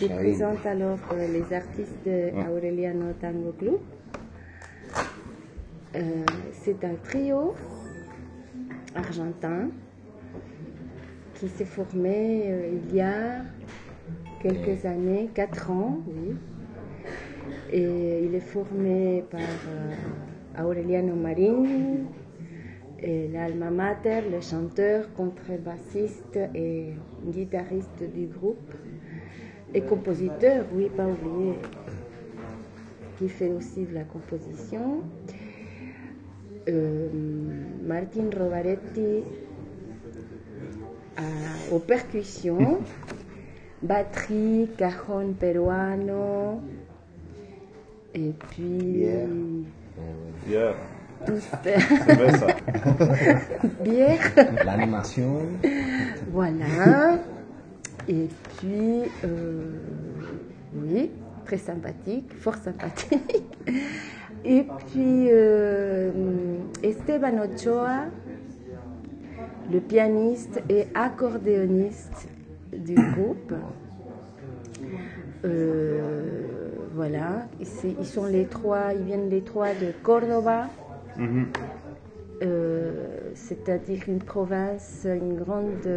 Je présente alors euh, les artistes Aureliano Tango Club. Euh, c'est un trio argentin qui s'est formé euh, il y a quelques années, quatre ans, oui. Et il est formé par Aureliano Marin, l'alma mater, le chanteur, contrebassiste et guitariste du groupe. Et compositeur, oui, pas oublier, qui fait aussi de la composition. Euh, Martin Rovaretti aux percussions, batterie, cajon peruano, et puis. Bière. C'est vrai ça. Bière. L'animation. Voilà. Et puis, euh, oui, très sympathique, fort sympathique. Et puis, euh, Esteban Ochoa, le pianiste et accordéoniste du groupe. Euh, voilà, ils sont les trois, ils viennent les trois de Cordoba. Mhm. Euh, c'est-à-dire une province, une grande,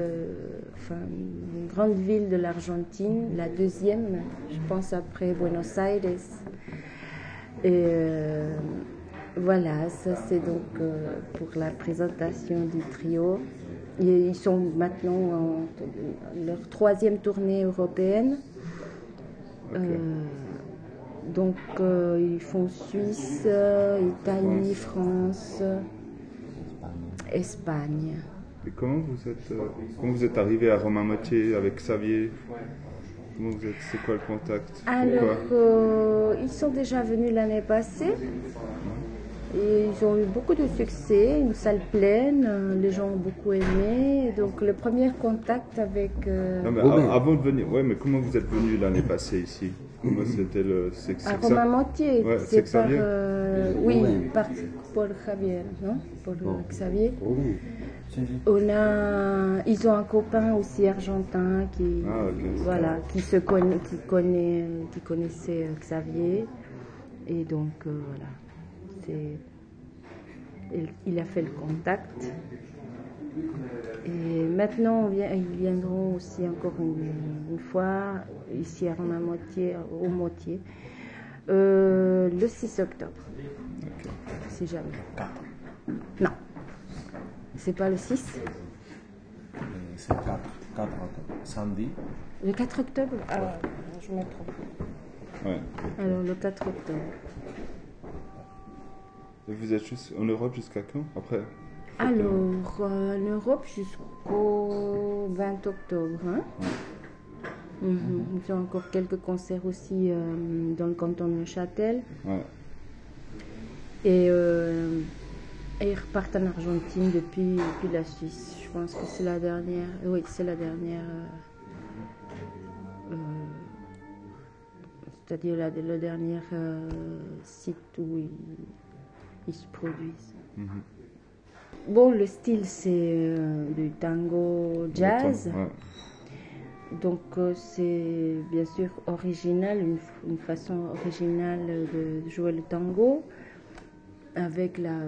enfin, une grande ville de l'Argentine, la deuxième, je pense après Buenos Aires. Et euh, voilà, ça c'est donc euh, pour la présentation du trio. ils sont maintenant en leur troisième tournée européenne. donc ils font Suisse, Italie, France. Espagne. Et comment vous êtes, euh, comment vous êtes arrivé à Romain Motier avec Xavier? Comment vous êtes, c'est quoi le contact? Alors, euh, ils sont déjà venus l'année passée. Et ils ont eu beaucoup de succès, une salle pleine, euh, les gens ont beaucoup aimé. Donc le premier contact avec... Non, mais avant de venir, ouais, mais comment vous êtes venu l'année passée ici? Comment c'était le... C'est, à Romain Motier, c'est, par... oui, par, pour Javier, non? Pour Xavier. On a, ils ont un copain aussi argentin qui, ah, voilà, qui se connaît, qui connaît, qui connaissait Xavier, et donc voilà, c'est, il, a fait le contact. Et maintenant, ils viendront aussi encore une, fois ici à Romain Motier, au Motier, euh, le 6 octobre. Si jamais. Non. C'est pas le 6 C'est 4, 4 octobre. Samedi. Le 4 octobre? Ah, je me trompe. Ouais. Alors, le 4 octobre. Et vous êtes en Europe jusqu'à quand? Après? Alors, euh, en Europe jusqu'au 20 octobre. Hein mhm. Ils ont encore quelques concerts aussi euh, dans le canton de Neuchâtel. Ouais. Et, euh, et, ils repartent en Argentine depuis, depuis la Suisse. Je pense que c'est la dernière. Oui, c'est la dernière. Euh, c'est-à-dire le dernier site où ils, ils se produisent. Mhm. Bon, le style, c'est du tango jazz. Donc, c'est bien sûr original, une, une, façon originale de jouer le tango, avec la,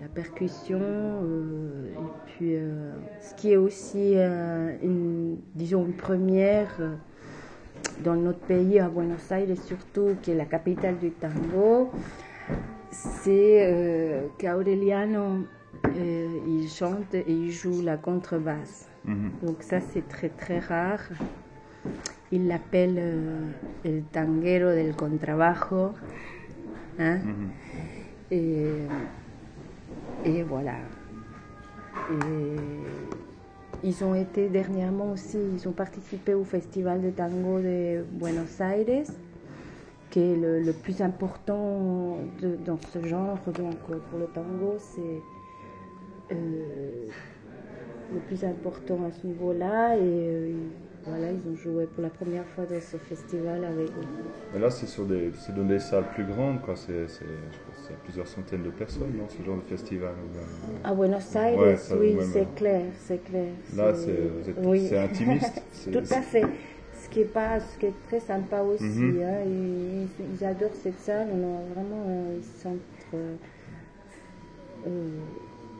la, percussion, euh, et puis ce qui est aussi, une, disons, une première dans notre pays, à Buenos Aires surtout, qui est la capitale du tango c'est euh, qu'Aureliano, euh, il chante et il joue la contrebasse. Mhm. Donc ça, c'est très très rare. Il l'appelle euh, el tanguero del contrabajo. Hein? Mhm. et, et, voilà. Et ils ont été dernièrement aussi, ils ont participé au Festival de Tango de Buenos Aires qui est le, plus important dans ce genre, donc pour le tango, c'est euh, le plus important à ce niveau-là. Et euh, voilà, ils ont joué pour la première fois dans ce festival avec Mais là, c'est sur des, c'est dans des salles plus grandes, quoi. C'est, c'est, plusieurs centaines de personnes, non, ce genre de festival. À Buenos Aires, oui, c'est clair, c'est clair. Là, c'est, c'est intimiste. Tout à fait qui est pas, ce qui est très sympa aussi. Mhm. hein, et ils, adorent cette salle. On a vraiment un centre. euh, euh,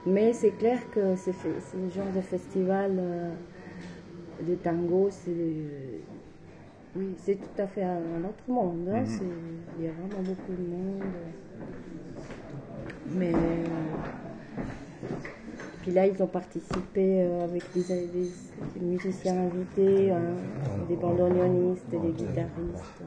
mais c'est clair que c'est le genre de festival euh, de tango, c'est oui, c'est tout à fait un, autre monde. hein, Mhm. Il y a vraiment beaucoup de monde. Mais euh, puis là, ils ont participé euh, avec des, des- des musiciens invités, hein, des bandonionistes des guitaristes.